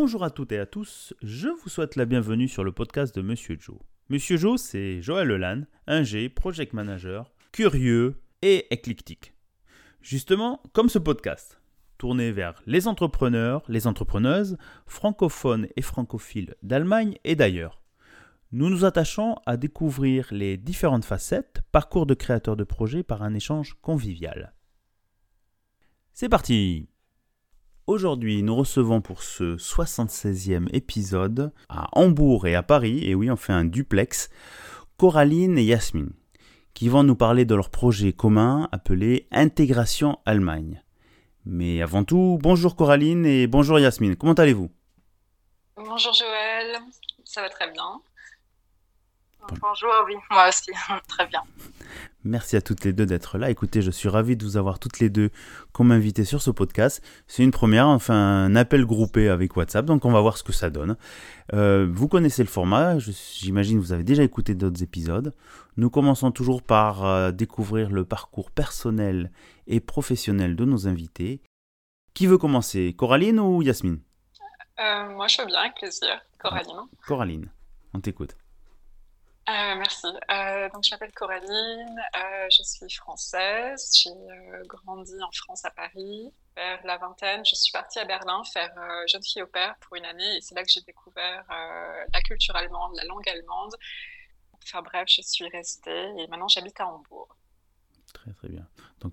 Bonjour à toutes et à tous, je vous souhaite la bienvenue sur le podcast de Monsieur Joe. Monsieur Joe, c'est Joël Lelan, G project manager, curieux et éclectique. Justement, comme ce podcast, tourné vers les entrepreneurs, les entrepreneuses, francophones et francophiles d'Allemagne et d'ailleurs. Nous nous attachons à découvrir les différentes facettes, parcours de créateurs de projets par un échange convivial. C'est parti Aujourd'hui, nous recevons pour ce 76e épisode à Hambourg et à Paris, et oui, on fait un duplex, Coraline et Yasmine, qui vont nous parler de leur projet commun appelé Intégration Allemagne. Mais avant tout, bonjour Coraline et bonjour Yasmine, comment allez-vous? Bonjour Joël, ça va très bien. Bonjour, oui, moi aussi, très bien. Merci à toutes les deux d'être là. Écoutez, je suis ravi de vous avoir toutes les deux comme invitées sur ce podcast. C'est une première, enfin un appel groupé avec WhatsApp, donc on va voir ce que ça donne. Euh, vous connaissez le format, j'imagine que vous avez déjà écouté d'autres épisodes. Nous commençons toujours par euh, découvrir le parcours personnel et professionnel de nos invités. Qui veut commencer, Coraline ou Yasmine? Euh, Moi, je veux bien, avec plaisir. Coraline. Coraline, on t'écoute. Euh, merci. Euh, donc, je m'appelle Coraline, euh, je suis française, j'ai grandi en France à Paris. Vers la vingtaine, je suis partie à Berlin faire jeune fille au père pour une année et c'est là que j'ai découvert la culture allemande, la langue allemande. Enfin bref, je suis restée et maintenant j'habite à Hambourg. Très très bien. Donc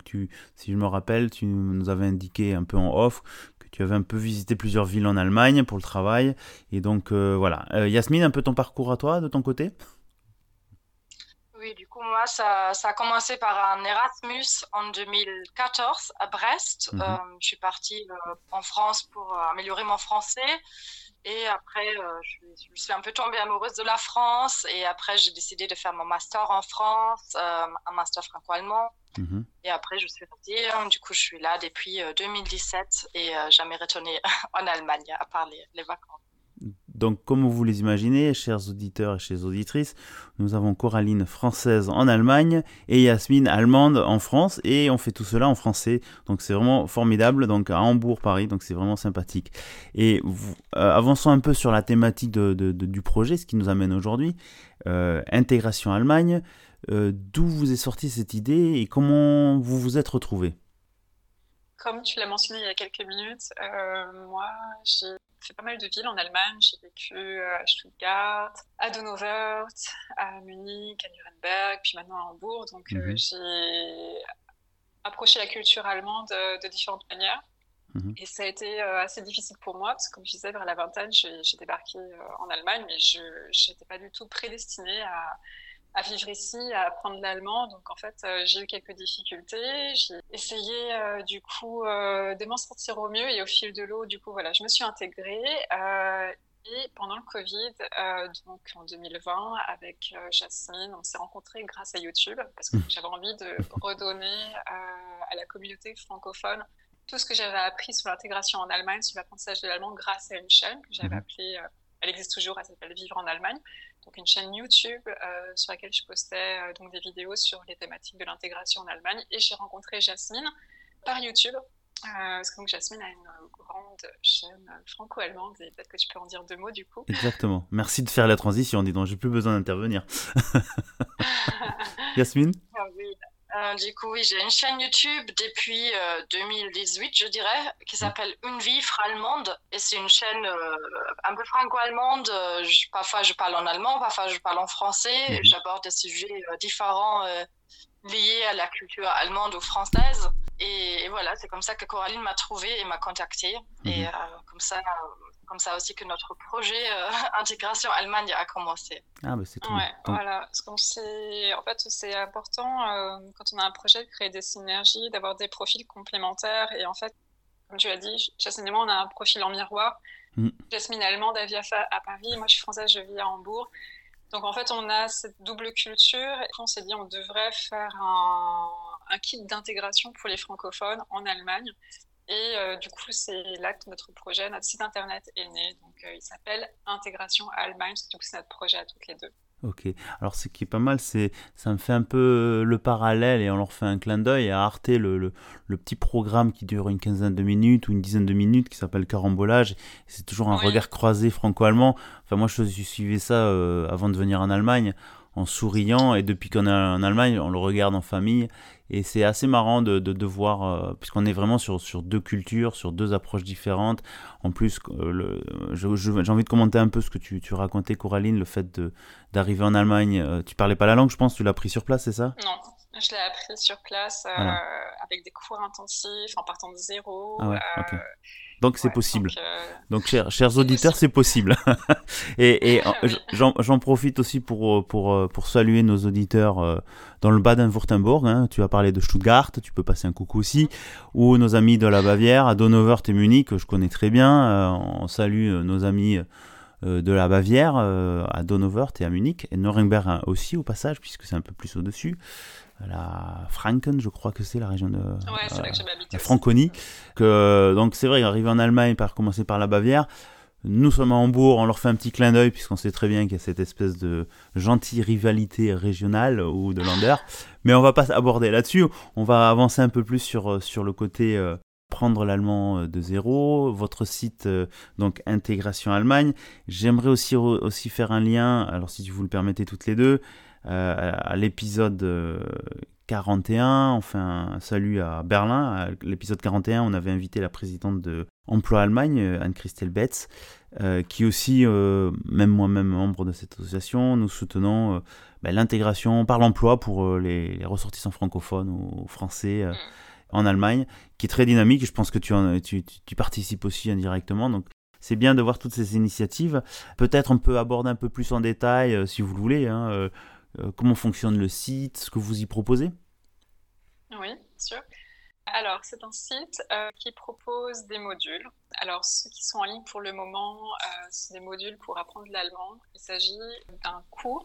si je me rappelle, tu nous avais indiqué un peu en off que tu avais un peu visité plusieurs villes en Allemagne pour le travail. Et donc voilà. Yasmine, un peu ton parcours à toi de ton côté? Oui, du coup, moi, ça, ça, a commencé par un Erasmus en 2014 à Brest. Mhm. Euh, je suis partie euh, en France pour euh, améliorer mon français. Et après, je, suis un peu tombée amoureuse de la France. Et après, j'ai décidé de faire mon master en France, un master franco-allemand. Mhm. Et après, je suis partie. Du coup, je suis là depuis 2017 et jamais retournée en Allemagne, à part les vacances. Donc, comme vous les imaginez, chers auditeurs et chers auditrices, nous avons Coraline française en Allemagne et Yasmine allemande en France, et on fait tout cela en français. Donc, c'est vraiment formidable. Donc, à Hambourg, Paris, donc c'est vraiment sympathique. Et euh, avançons un peu sur la thématique du projet, ce qui nous amène aujourd'hui. Euh, intégration Allemagne. Euh, d'où vous est sortie cette idée et comment vous vous êtes retrouvés? Comme tu l'as mentionné il y a quelques minutes, moi, j'ai fait pas mal de villes en Allemagne. J'ai vécu euh, à Stuttgart, à Donauwörth, à Munich, à Nuremberg, puis maintenant à Hambourg. Donc euh, mhm. j'ai approché la culture allemande de, différentes manières. Mhm. Et ça a été euh, assez difficile pour moi, parce que comme je disais, vers la vingtaine, j'ai débarqué en Allemagne, mais je n'étais pas du tout prédestinée à, à vivre ici, à apprendre l'allemand. Donc en fait, euh, j'ai eu quelques difficultés. J'ai essayé euh, du coup euh, de m'en sortir au mieux et au fil de l'eau, du coup voilà, je me suis intégrée. et pendant le Covid, donc en 2020, avec Jasmine, on s'est rencontrés grâce à YouTube parce que j'avais envie de redonner à la communauté francophone tout ce que j'avais appris sur l'intégration en Allemagne, sur l'apprentissage de l'allemand grâce à une chaîne que j'avais mhm. appelée, elle existe toujours, elle s'appelle Vivre en Allemagne donc une chaîne YouTube euh, sur laquelle je postais euh, donc des vidéos sur les thématiques de l'intégration en Allemagne. Et j'ai rencontré Jasmine par YouTube. Euh, parce que donc Jasmine a une grande chaîne franco-allemande et peut-être que tu peux en dire deux mots du coup. Exactement. Merci de faire la transition, dis donc, j'ai plus besoin d'intervenir. Yasmine oui. Euh, du coup, oui, j'ai une chaîne YouTube depuis 2018, euh, je dirais, qui s'appelle Une vie allemande. Et c'est une chaîne euh, un peu franco-allemande. parfois, je parle en allemand, parfois, je parle en français. Mhm. J'aborde des sujets différents liés à la culture allemande ou française. Et, voilà, c'est comme ça que Coraline m'a trouvé et m'a contacté. Et mhm. comme ça, comme ça aussi que notre projet euh, intégration Allemagne a commencé. Ah, bah c'est cool. Ouais, voilà. Parce qu'on en fait, c'est important euh, quand on a un projet de créer des synergies, d'avoir des profils complémentaires. Et en fait, comme tu l'as dit, Jasmine et moi, on a un profil en miroir. Mm. Jasmine allemande, elle vit à, Paris. Moi, je suis française, je vis à Hambourg. Donc, en fait, on a cette double culture. Et on s'est dit, on devrait faire un, un kit d'intégration pour les francophones en Allemagne. Et euh, du coup, c'est là que notre projet, notre site internet est né. Donc, euh, il s'appelle Intégration Allemagne. Du coup, c'est notre projet à toutes les deux. Ok. Alors, ce qui est pas mal, c'est ça me fait un peu le parallèle et on leur fait un clin d'œil à Arte, le, le, le, petit programme qui dure une quinzaine de minutes ou une dizaine de minutes qui s'appelle Carambolage. C'est toujours un regard croisé franco-allemand. Enfin, moi, je suivais ça euh, avant de venir en Allemagne en souriant et depuis qu'on est en Allemagne, on le regarde en famille et c'est assez marrant de, de, voir, euh, puisqu'on est vraiment sur, sur deux cultures, sur deux approches différentes. En plus, euh, j'ai envie de commenter un peu ce que tu, tu racontais, Coraline, le fait d'arriver en Allemagne. Euh, tu parlais pas la langue, je pense, tu l'as appris sur place, c'est ça? Non, je l'ai appris sur place avec des cours intensifs, en partant de zéro. Ah ouais, donc c'est possible. Donc, chers, chers auditeurs, c'est possible. et, et j'en profite aussi pour, pour, pour saluer nos auditeurs euh, dans le Baden-Württemberg. Hein. Tu as parlé de Stuttgart, tu peux passer un coucou aussi. Ou nos amis de la Bavière, à Donauwörth et Munich, que je connais très bien. Euh, on salue euh, nos amis de la Bavière, à Donauwörth et à Munich. Et Nuremberg hein, aussi au passage, puisque c'est un peu plus au-dessus la Franken, je crois que c'est la région de la Franconie. Que, donc c'est vrai, arriver en Allemagne par commencer par la Bavière, nous sommes à Hambourg, on leur fait un petit clin d'œil puisqu'on sait très bien qu'il y a cette espèce de gentille rivalité régionale ou de Lander. Mais on va pas aborder là-dessus. On va avancer un peu plus sur, sur le côté euh, prendre l'allemand euh, de zéro. Votre site, euh, donc Intégration Allemagne. J'aimerais aussi, aussi faire un lien, alors si vous le permettez toutes les deux, euh, à l'épisode 41, euh, enfin un salut à Berlin. À l'épisode 41, on avait invité la présidente de Emploi Allemagne, euh, Anne-Christelle Betz, qui aussi, même moi-même membre de cette association, nous soutenons ben, l'intégration par l'emploi pour les, ressortissants francophones ou français en Allemagne, qui est très dynamique. Je pense que tu, tu, participes aussi indirectement. Donc c'est bien de voir toutes ces initiatives. Peut-être on peut aborder un peu plus en détail, si vous le voulez, hein, euh, comment fonctionne le site, ce que vous y proposez? Oui, bien sûr. Alors, c'est un site euh, qui propose des modules. Alors, ceux qui sont en ligne pour le moment, euh, c'est des modules pour apprendre l'allemand. Il s'agit d'un cours,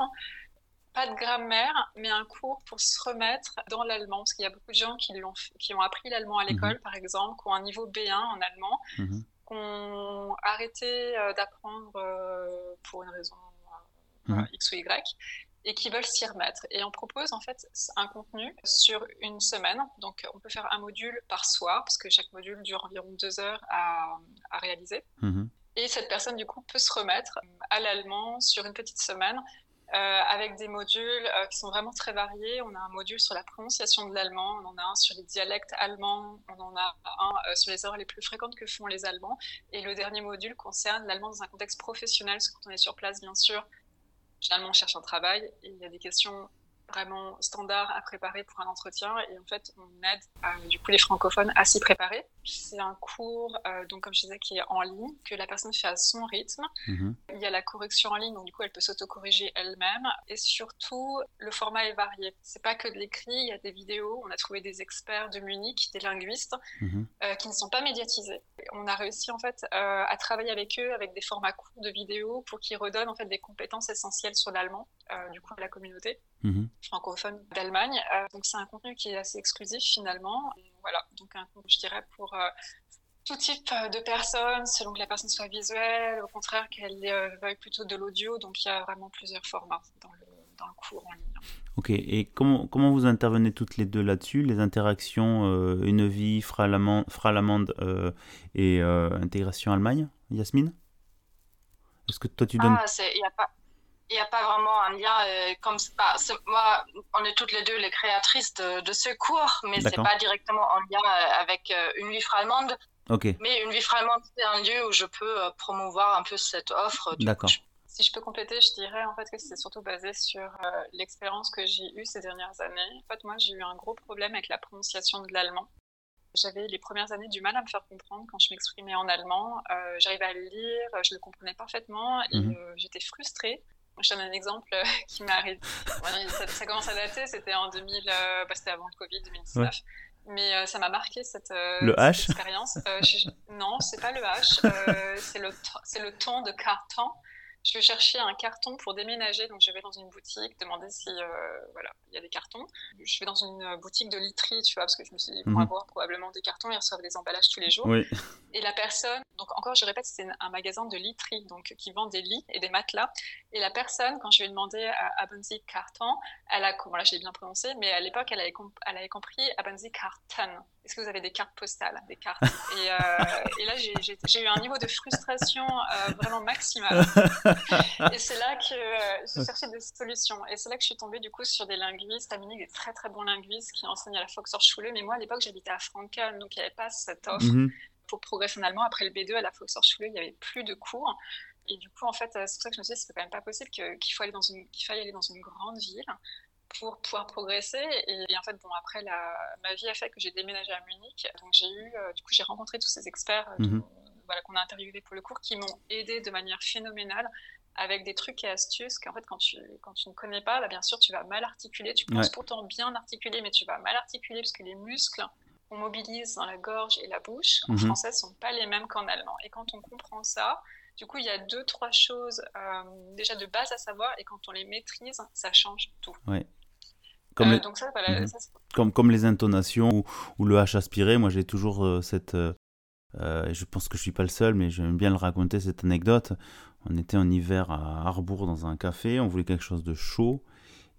pas de grammaire, mais un cours pour se remettre dans l'allemand. Parce qu'il y a beaucoup de gens qui, ont, qui ont appris l'allemand à l'école, mhm. par exemple, qui ont un niveau B1 en allemand, mhm. qui ont arrêté d'apprendre pour une raison mhm. X ou Y, et qui veulent s'y remettre. Et on propose en fait un contenu sur une semaine. Donc on peut faire un module par soir, parce que chaque module dure environ deux heures à, à réaliser. Mhm. Et cette personne, du coup, peut se remettre à l'allemand sur une petite semaine. Euh, avec des modules euh, qui sont vraiment très variés. On a un module sur la prononciation de l'allemand, on en a un sur les dialectes allemands, on en a un euh, sur les erreurs les plus fréquentes que font les Allemands. Et le dernier module concerne l'allemand dans un contexte professionnel, que quand on est sur place, bien sûr, Finalement, on cherche un travail il y a des questions vraiment standard à préparer pour un entretien et en fait on aide euh, du coup les francophones à s'y préparer. C'est un cours euh, donc comme je disais qui est en ligne que la personne fait à son rythme. Mhm. Il y a la correction en ligne donc du coup elle peut s'auto-corriger elle-même et surtout le format est varié. C'est pas que de l'écrit, il y a des vidéos. On a trouvé des experts de Munich, des linguistes mhm. euh, qui ne sont pas médiatisés. On a réussi en fait à travailler avec eux avec des formats courts de vidéos pour qu'ils redonnent en fait des compétences essentielles sur l'allemand du coup à la communauté. Mhm francophone d'Allemagne. Euh, donc c'est un contenu qui est assez exclusif finalement. Voilà, donc un contenu, je dirais, pour euh, tout type euh, de personnes, selon que la personne soit visuelle, au contraire qu'elle veuille plutôt de l'audio. Donc il y a vraiment plusieurs formats dans le, dans le cours en ligne. Ok, et comment, comment vous intervenez toutes les deux là-dessus? Les interactions Une vie, Fralamande euh, et Intégration Allemagne? Yasmine? Est-ce que toi tu donnes... Ah, il n'y a pas il n'y a pas vraiment un lien euh, comme bah, moi on est toutes les deux les créatrices de, de ce cours mais c'est pas directement en lien euh, avec euh, une vie allemande mais une vie allemande c'est un lieu où je peux promouvoir un peu cette offre d'accord si je peux compléter, je dirais en fait que c'est surtout basé sur l'expérience que j'ai eue ces dernières années. En fait, moi, j'ai eu un gros problème avec la prononciation de l'allemand. J'avais les premières années du mal à me faire comprendre quand je m'exprimais en allemand. J'arrivais à le lire, je le comprenais parfaitement et mhm. j'étais frustrée je donne un exemple euh, qui m'est arrivé. ça, commence à dater, c'était en 2000, euh, bah, c'était avant le Covid, 2019. Mais euh, ça m'a marqué cette, le H? expérience. non, c'est pas le H, c'est le, le ton de carton. Je cherchais un carton pour déménager. Donc, je vais dans une boutique, demander si, euh, voilà, il y a des cartons. Je vais dans une boutique de literie, tu vois, parce que je me suis dit, pour Mhm. avoir probablement des cartons, ils reçoivent des emballages tous les jours. Oui. Et la personne, donc encore, je répète, c'est un magasin de literie, donc qui vend des lits et des matelas. Et la personne, quand je lui ai demandé à Abonzi carton, elle a, bon là, je l'ai bien prononcé, mais à l'époque, elle avait, comp- elle avait compris Abonzi carton. Est-ce que vous avez des cartes postales, des cartes et, euh, et là, j'ai- eu un niveau de frustration euh, vraiment maximal. Et c'est là que euh, j'ai cherché des solutions. Et c'est là que je suis tombée du coup sur des linguistes, à Munich, des très très bons linguistes qui enseignent à la Volkshochschule. Mais moi, à l'époque, j'habitais à Franken, donc il n'y avait pas cette offre Mhm. pour progresser en allemand. Après le B2 à la Volkshochschule, il n'y avait plus de cours. Et du coup, en fait, euh, c'est pour ça que je me suis dit, c'est quand même pas possible qu'il faut aller dans une, qu'il faille aller dans une grande ville pour pouvoir progresser. Et, en fait, bon, après, la, ma vie a fait que j'ai déménagé à Munich. Donc, j'ai eu, euh, du coup, j'ai rencontré tous ces experts euh, Mhm. Voilà, qu'on a interviewés pour le cours qui m'ont aidé de manière phénoménale avec des trucs et astuces qu'en fait, quand tu, quand tu ne connais pas, bah, bien sûr, tu vas mal articuler. Tu penses Ouais. pourtant bien articuler, mais tu vas mal articuler parce que les muscles qu'on mobilise dans la gorge et la bouche en Mhm. français ne sont pas les mêmes qu'en allemand. Et quand on comprend ça, du coup, il y a deux, trois choses euh, déjà de base à savoir, et quand on les maîtrise, ça change tout. Comme, Euh, les, donc ça, voilà, Mhm. ça, comme, comme les intonations ou, ou le H aspiré, moi j'ai toujours euh, cette. Euh, je pense que je suis pas le seul, mais j'aime bien le raconter cette anecdote. On était en hiver à Harbourg dans un café, on voulait quelque chose de chaud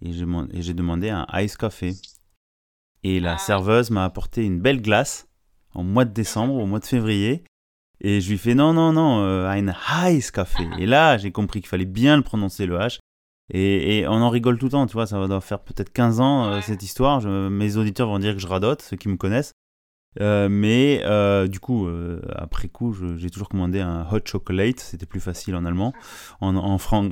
et j'ai demandé un ice café. Et la Ah. serveuse m'a apporté une belle glace en mois de décembre, au mois de février. Et je lui fais non, non, non, euh, ein Ice café. Et là, j'ai compris qu'il fallait bien le prononcer le H. Et, et on en rigole tout le temps, tu vois, ça va doit faire peut-être 15 ans euh, cette histoire. Je- mes auditeurs vont dire que je radote, ceux qui me connaissent. Euh, mais euh, du coup, euh, après coup, j'ai toujours commandé un hot chocolate, c'était plus facile en allemand. En, en, fran-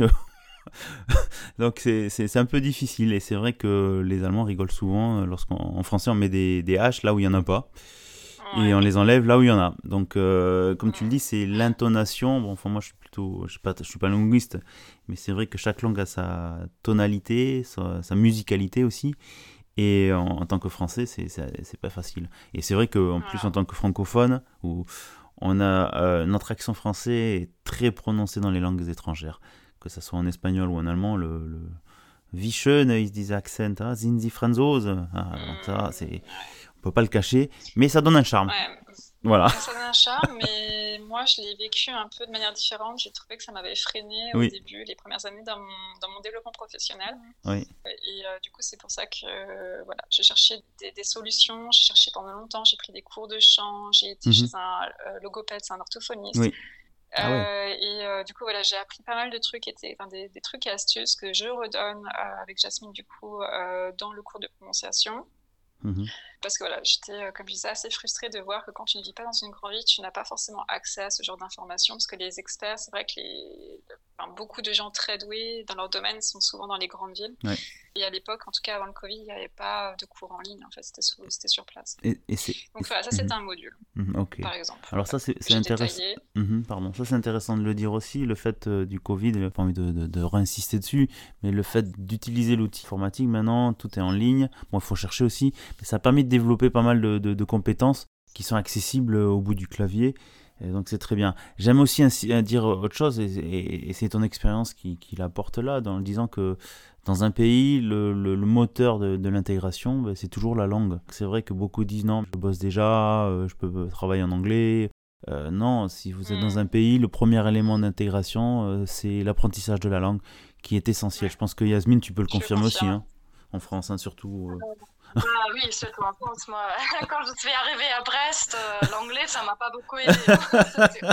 donc c'est- un peu difficile. Et c'est vrai que les Allemands rigolent souvent lorsqu'en en français on met des, des H là où il n'y en a pas et on les enlève là où il y en a. Donc, euh, comme tu le dis, c'est l'intonation. Bon, enfin, moi, je suis plutôt, je suis pas, je suis pas linguiste, mais c'est vrai que chaque langue a sa tonalité, sa, sa musicalité aussi. Et en, en tant que français, c'est, pas facile. Et c'est vrai qu'en plus, en tant que francophone, où on a euh, notre accent français est très prononcé dans les langues étrangères, que ce soit en espagnol ou en allemand, le, le Wie schön ist dieser Akzent, sind Sie Franzose. Ah, ça, c'est, on peut pas le cacher, mais ça donne un charme. Ouais, Voilà. ça donne un charme, mais moi, je l'ai vécu un peu de manière différente. J'ai trouvé que ça m'avait freiné au début, les premières années dans mon, dans mon développement professionnel. Oui. Et euh, du coup, c'est pour ça que euh, voilà, j'ai cherché des, des solutions. J'ai cherché pendant longtemps. J'ai pris des cours de chant. J'ai été Mhm. chez un euh, logopède, c'est un orthophoniste. Oui. Ah ouais. Euh, et euh, du coup, voilà, j'ai appris pas mal de trucs, et des, des, des trucs et astuces que je redonne euh, avec Jasmine, du coup, euh, dans le cours de prononciation. Mhm. Parce que voilà, j'étais, euh, comme je disais, assez frustrée de voir que quand tu ne vis pas dans une grande ville, tu n'as pas forcément accès à ce genre d'informations. Parce que les experts, c'est vrai que les... enfin, beaucoup de gens très doués dans leur domaine sont souvent dans les grandes villes. Ouais. Et à l'époque, en tout cas avant le Covid, il n'y avait pas de cours en ligne, en fait, c'était sur, c'était sur place. Et, et c'est. Donc voilà, ça c'était un module, Mhm, par exemple. Alors ça c'est c'est intéressant. Mhm, pardon, ça c'est intéressant de le dire aussi, le fait euh, du Covid, j'ai pas envie de, de, de réinsister dessus, mais le fait d'utiliser l'outil informatique maintenant, tout est en ligne, bon il faut chercher aussi, mais ça permet de développer pas mal de, de- de compétences qui sont accessibles au bout du clavier, et donc c'est très bien. J'aime aussi euh, dire autre chose, et, et- et c'est ton expérience qui, qui l'apporte là, le disant que dans un pays, le, le- le moteur de, de l'intégration, ben, c'est toujours la langue. C'est vrai que beaucoup disent non, je bosse déjà, euh, je peux travailler en anglais, euh, non, si vous êtes dans Mm. un pays, le premier élément d'intégration, euh, c'est l'apprentissage de la langue qui est essentiel. Je pense que Yasmine, tu peux le Je confirmer aussi, hein, en France, hein, surtout. euh. Ah oui, surtout en France, moi. Quand je suis arrivée à Brest, euh, l'anglais, ça m'a pas beaucoup aidé. C'était-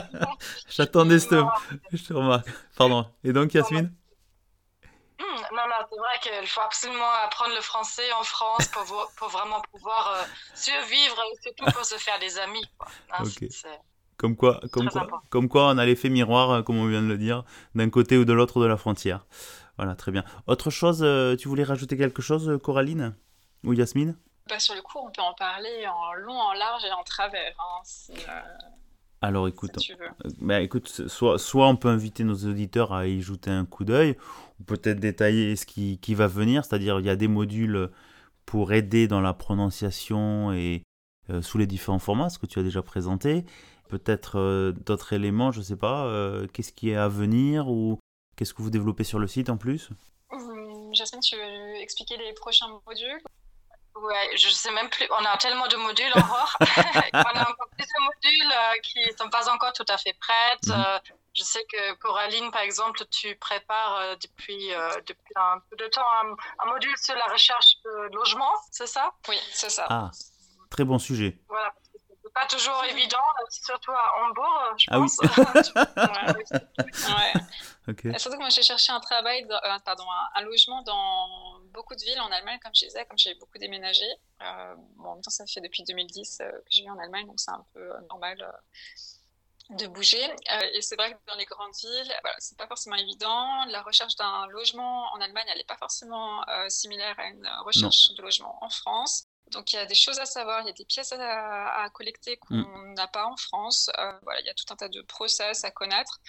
J'attendais ce... Non, Je te remarque. Pardon. Et donc, Yasmine? Hmm, non, non, c'est vrai qu'il faut absolument apprendre le français en France pour, vo- pour vraiment pouvoir euh, survivre et surtout pour se faire des amis. Quoi. Hein, c'est- c'est- comme quoi, comme, quoi, important. comme quoi, on a l'effet miroir, euh, comme on vient de le dire, d'un côté ou de l'autre de la frontière. Voilà, très bien. Autre chose, tu voulais rajouter quelque chose, Coraline? Ou Yasmine? Bah, sur le cours, on peut en parler en long, en large et en travers, hein, si, euh, Alors si écoute, veux. Euh, bah, écoute, soit, soit on peut inviter nos auditeurs à y jeter un coup d'œil, ou peut-être détailler ce qui, qui va venir, c'est-à-dire il y a des modules pour aider dans la prononciation et sous les différents formats, ce que tu as déjà présenté. Peut-être d'autres éléments, je ne sais pas, qu'est-ce qui est à venir ou qu'est-ce que vous développez sur le site en plus? Hum, Jasmine, tu veux expliquer les prochains modules? Ouais, je sais même plus. On a tellement de modules encore. on a encore plus de modules qui ne sont pas encore tout à fait prêtes. Mhm. Je sais que Coraline, par exemple, tu prépares euh, depuis, euh, depuis un peu de temps un, module sur la recherche de logement, c'est ça? Oui, c'est ça. Ah, très bon sujet. Voilà, c'est pas toujours évident, surtout à Hambourg, je ah pense. Oui. ouais. Surtout que moi, j'ai cherché un travail, euh, pardon, un, logement dans beaucoup de villes en Allemagne, comme je disais, comme j'ai beaucoup déménagé. bon, en même temps, ça fait depuis 2010 que je vis en Allemagne, donc c'est un peu normal de bouger. Euh, et c'est vrai que dans les grandes villes, voilà, c'est pas forcément évident. La recherche d'un logement en Allemagne, elle n'est pas forcément euh, similaire à une recherche de logement en France. Donc il y a des choses à savoir, il y a des pièces à, collecter qu'on mm. n'a pas en France. Euh, voilà, il y a tout un tas de process à connaître,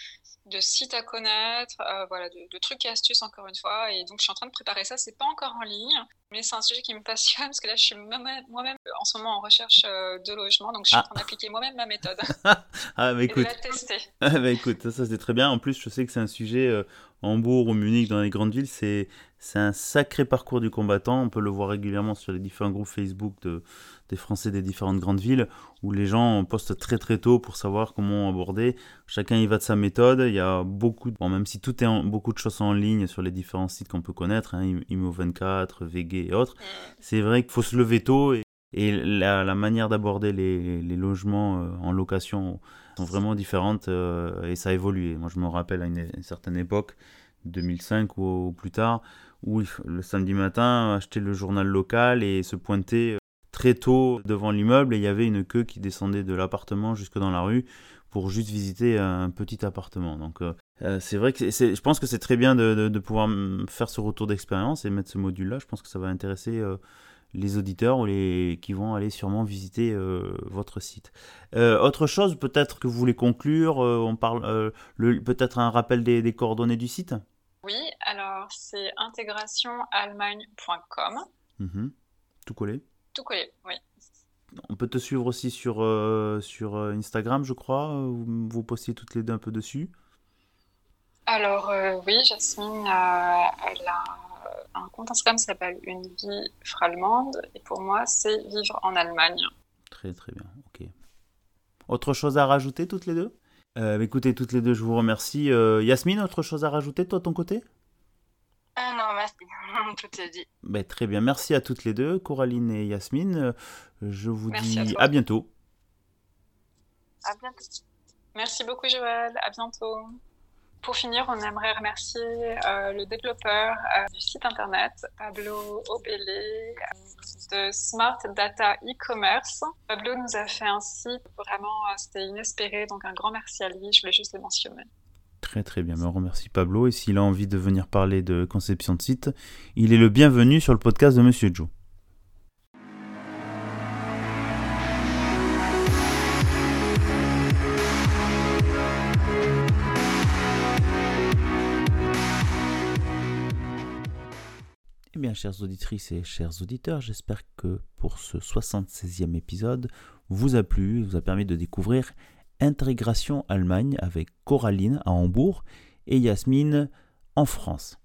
de sites à connaître, voilà, de, de, trucs et astuces encore une fois. Et donc je suis en train de préparer ça. C'est pas encore en ligne, mais c'est un sujet qui me passionne parce que là, je suis moi-même en ce moment en recherche euh, de logement, donc je suis en ah. train d'appliquer moi-même ma méthode ah, bah, écoute. et de la tester. Ah, bah, écoute, ça c'est très bien. En plus, je sais que c'est un sujet euh, Hambourg ou Munich, dans les grandes villes, c'est un sacré parcours du combattant. On peut le voir régulièrement sur les différents groupes Facebook de, des Français des différentes grandes villes, où les gens postent très très tôt pour savoir comment aborder. Chacun y va de sa méthode. Il y a beaucoup, bon, même si tout est en, beaucoup de choses en ligne sur les différents sites qu'on peut connaître, hein, Imo24, VG et autres, c'est vrai qu'il faut se lever tôt et, la, manière d'aborder les, logements euh, en location sont vraiment différentes euh, et ça a évolué. Moi, je me rappelle à une, certaine époque, 2005 ou, plus tard, où le samedi matin, acheter le journal local et se pointer très tôt devant l'immeuble et il y avait une queue qui descendait de l'appartement jusque dans la rue pour juste visiter un petit appartement. Donc euh, c'est vrai que je pense que c'est très bien de, de, pouvoir faire ce retour d'expérience et mettre ce module-là. Je pense que ça va intéresser les auditeurs ou les, qui vont aller sûrement visiter euh, votre site. Euh, autre chose, peut-être que vous voulez conclure, euh, on parle peut-être un rappel des, coordonnées du site? Oui, alors c'est intégrationallemagne.com. Mhm. Tout collé? Tout collé, oui. On peut te suivre aussi sur, sur Instagram, je crois. Vous, vous postez toutes les deux un peu dessus. Alors oui, Jasmine, elle a un compte Instagram s'appelle Une vie frallemande et pour moi, c'est vivre en Allemagne. Très très bien, ok. Autre chose à rajouter toutes les deux? Euh, Écoutez, toutes les deux, je vous remercie. Euh, Yasmine, autre chose à rajouter, toi, ton côté? Non, merci. Tout est dit. Ben, très bien, merci à toutes les deux, Coraline et Yasmine. Euh, je vous dis à, bientôt. À bientôt. Merci beaucoup, Joël. À bientôt. Pour finir, on aimerait remercier euh, le développeur euh, du site internet, Pablo Obele, euh, de Smart Data e-commerce. Pablo nous a fait un site vraiment, c'était inespéré, donc un grand merci à lui, je voulais juste le mentionner. Très très bien, on remercie Pablo et s'il a envie de venir parler de conception de site, il est le bienvenu sur le podcast de Monsieur Joe. bien, chères auditrices et chers auditeurs, j'espère que pour ce 76e épisode vous a plu, vous a permis de découvrir Intégration Allemagne avec Coraline à Hambourg et Yasmine en France.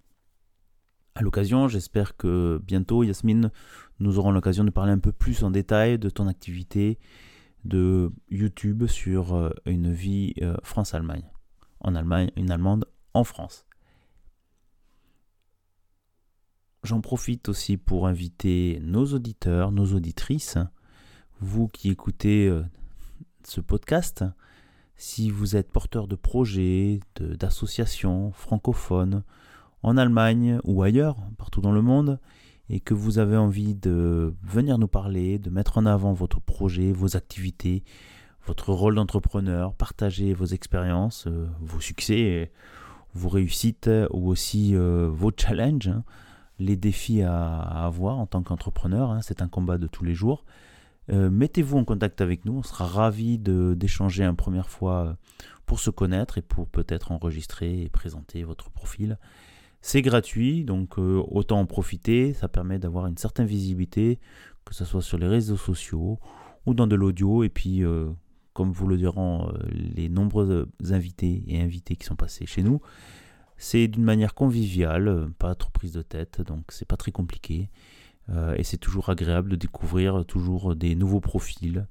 À l'occasion, j'espère que bientôt, Yasmine, nous aurons l'occasion de parler un peu plus en détail de ton activité de YouTube sur euh, une vie euh, France-Allemagne. En Allemagne, une Allemande en France. J'en profite aussi pour inviter nos auditeurs, nos auditrices, vous qui écoutez euh, ce podcast, si vous êtes porteur de projets, d'associations francophones en Allemagne ou ailleurs, partout dans le monde, et que vous avez envie de venir nous parler, de mettre en avant votre projet, vos activités, votre rôle d'entrepreneur, partager vos expériences, euh, vos succès, vos réussites ou aussi euh, vos challenges, hein, les défis à, avoir en tant qu'entrepreneur. Hein, c'est un combat de tous les jours. Euh, mettez-vous en contact avec nous. On sera ravis d'échanger une première fois euh, pour se connaître et pour peut-être enregistrer et présenter votre profil. C'est gratuit, donc euh, autant en profiter. Ça permet d'avoir une certaine visibilité, que ce soit sur les réseaux sociaux ou dans de l'audio. Et puis, comme vous le diront les nombreux invités et invités qui sont passés chez nous, c'est d'une manière conviviale, pas trop prise de tête, donc c'est pas très compliqué. Et c'est toujours agréable de découvrir toujours des nouveaux profils,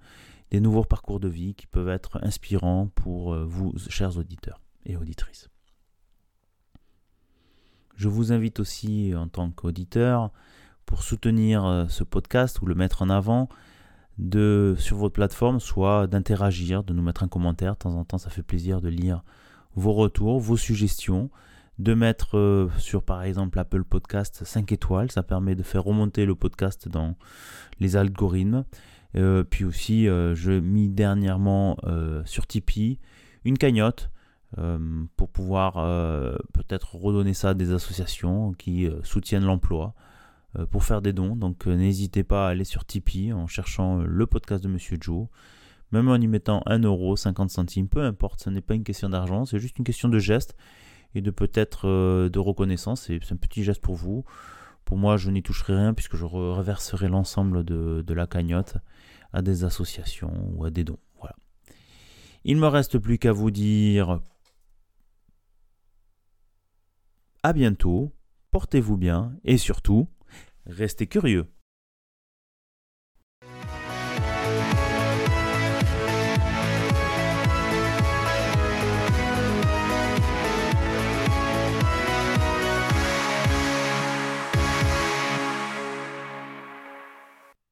des nouveaux parcours de vie qui peuvent être inspirants pour vous, chers auditeurs et auditrices. Je vous invite aussi en tant qu'auditeur, pour soutenir euh, ce podcast ou le mettre en avant, de sur votre plateforme, soit d'interagir, de nous mettre un commentaire. De temps en temps, ça fait plaisir de lire vos retours, vos suggestions, de mettre euh, sur par exemple Apple Podcast 5 étoiles, ça permet de faire remonter le podcast dans les algorithmes. Euh, puis aussi, je mis dernièrement sur Tipeee une cagnotte euh, pour pouvoir euh, peut-être redonner ça à des associations qui euh, soutiennent l'emploi pour faire des dons. Donc n'hésitez pas à aller sur Tipeee en cherchant le podcast de Monsieur Joe. Même en y mettant 1 euro, 50 centimes, peu importe, ce n'est pas une question d'argent, c'est juste une question de geste et de peut-être de reconnaissance. C'est un petit geste pour vous. Pour moi, je n'y toucherai rien puisque je reverserai l'ensemble de, la cagnotte à des associations ou à des dons. Voilà. Il ne me reste plus qu'à vous dire à bientôt, portez-vous bien et surtout, restez curieux.